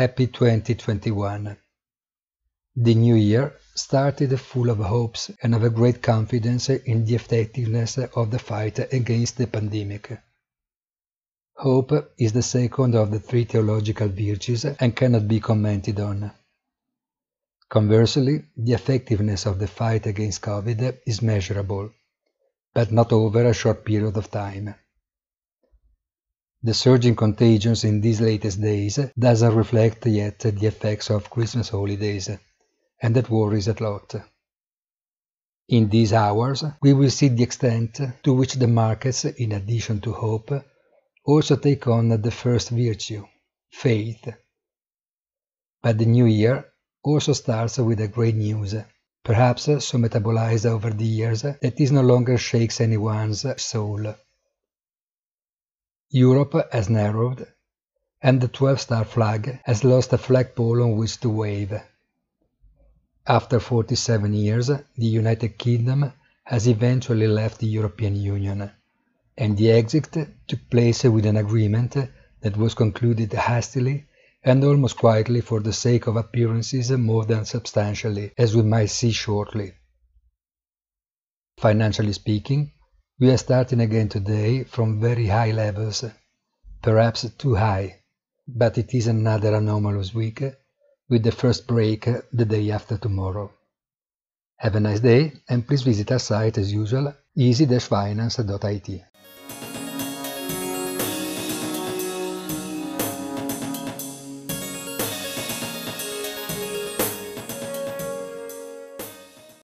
Happy 2021. The new year started full of hopes and of a great confidence in the effectiveness of the fight against the pandemic. Hope is the second of the three theological virtues and cannot be commented on. Conversely, the effectiveness of the fight against COVID is measurable, but not over a short period of time. The surging contagions in these latest days doesn't reflect yet the effects of Christmas holidays, and that worries a lot. In these hours, we will see the extent to which the markets, in addition to hope, also take on the first virtue, faith. But the new year also starts with a great news, perhaps so metabolized over the years that it no longer shakes anyone's soul. Europe has narrowed, and the 12-star flag has lost a flagpole on which to wave. After 47 years, the United Kingdom has eventually left the European Union, and the exit took place with an agreement that was concluded hastily and almost quietly for the sake of appearances more than substantially, as we might see shortly. Financially speaking, we are starting again today from very high levels, perhaps too high, but it is another anomalous week, with the first break the day after tomorrow. Have a nice day and please visit our site as usual easy-finance.it.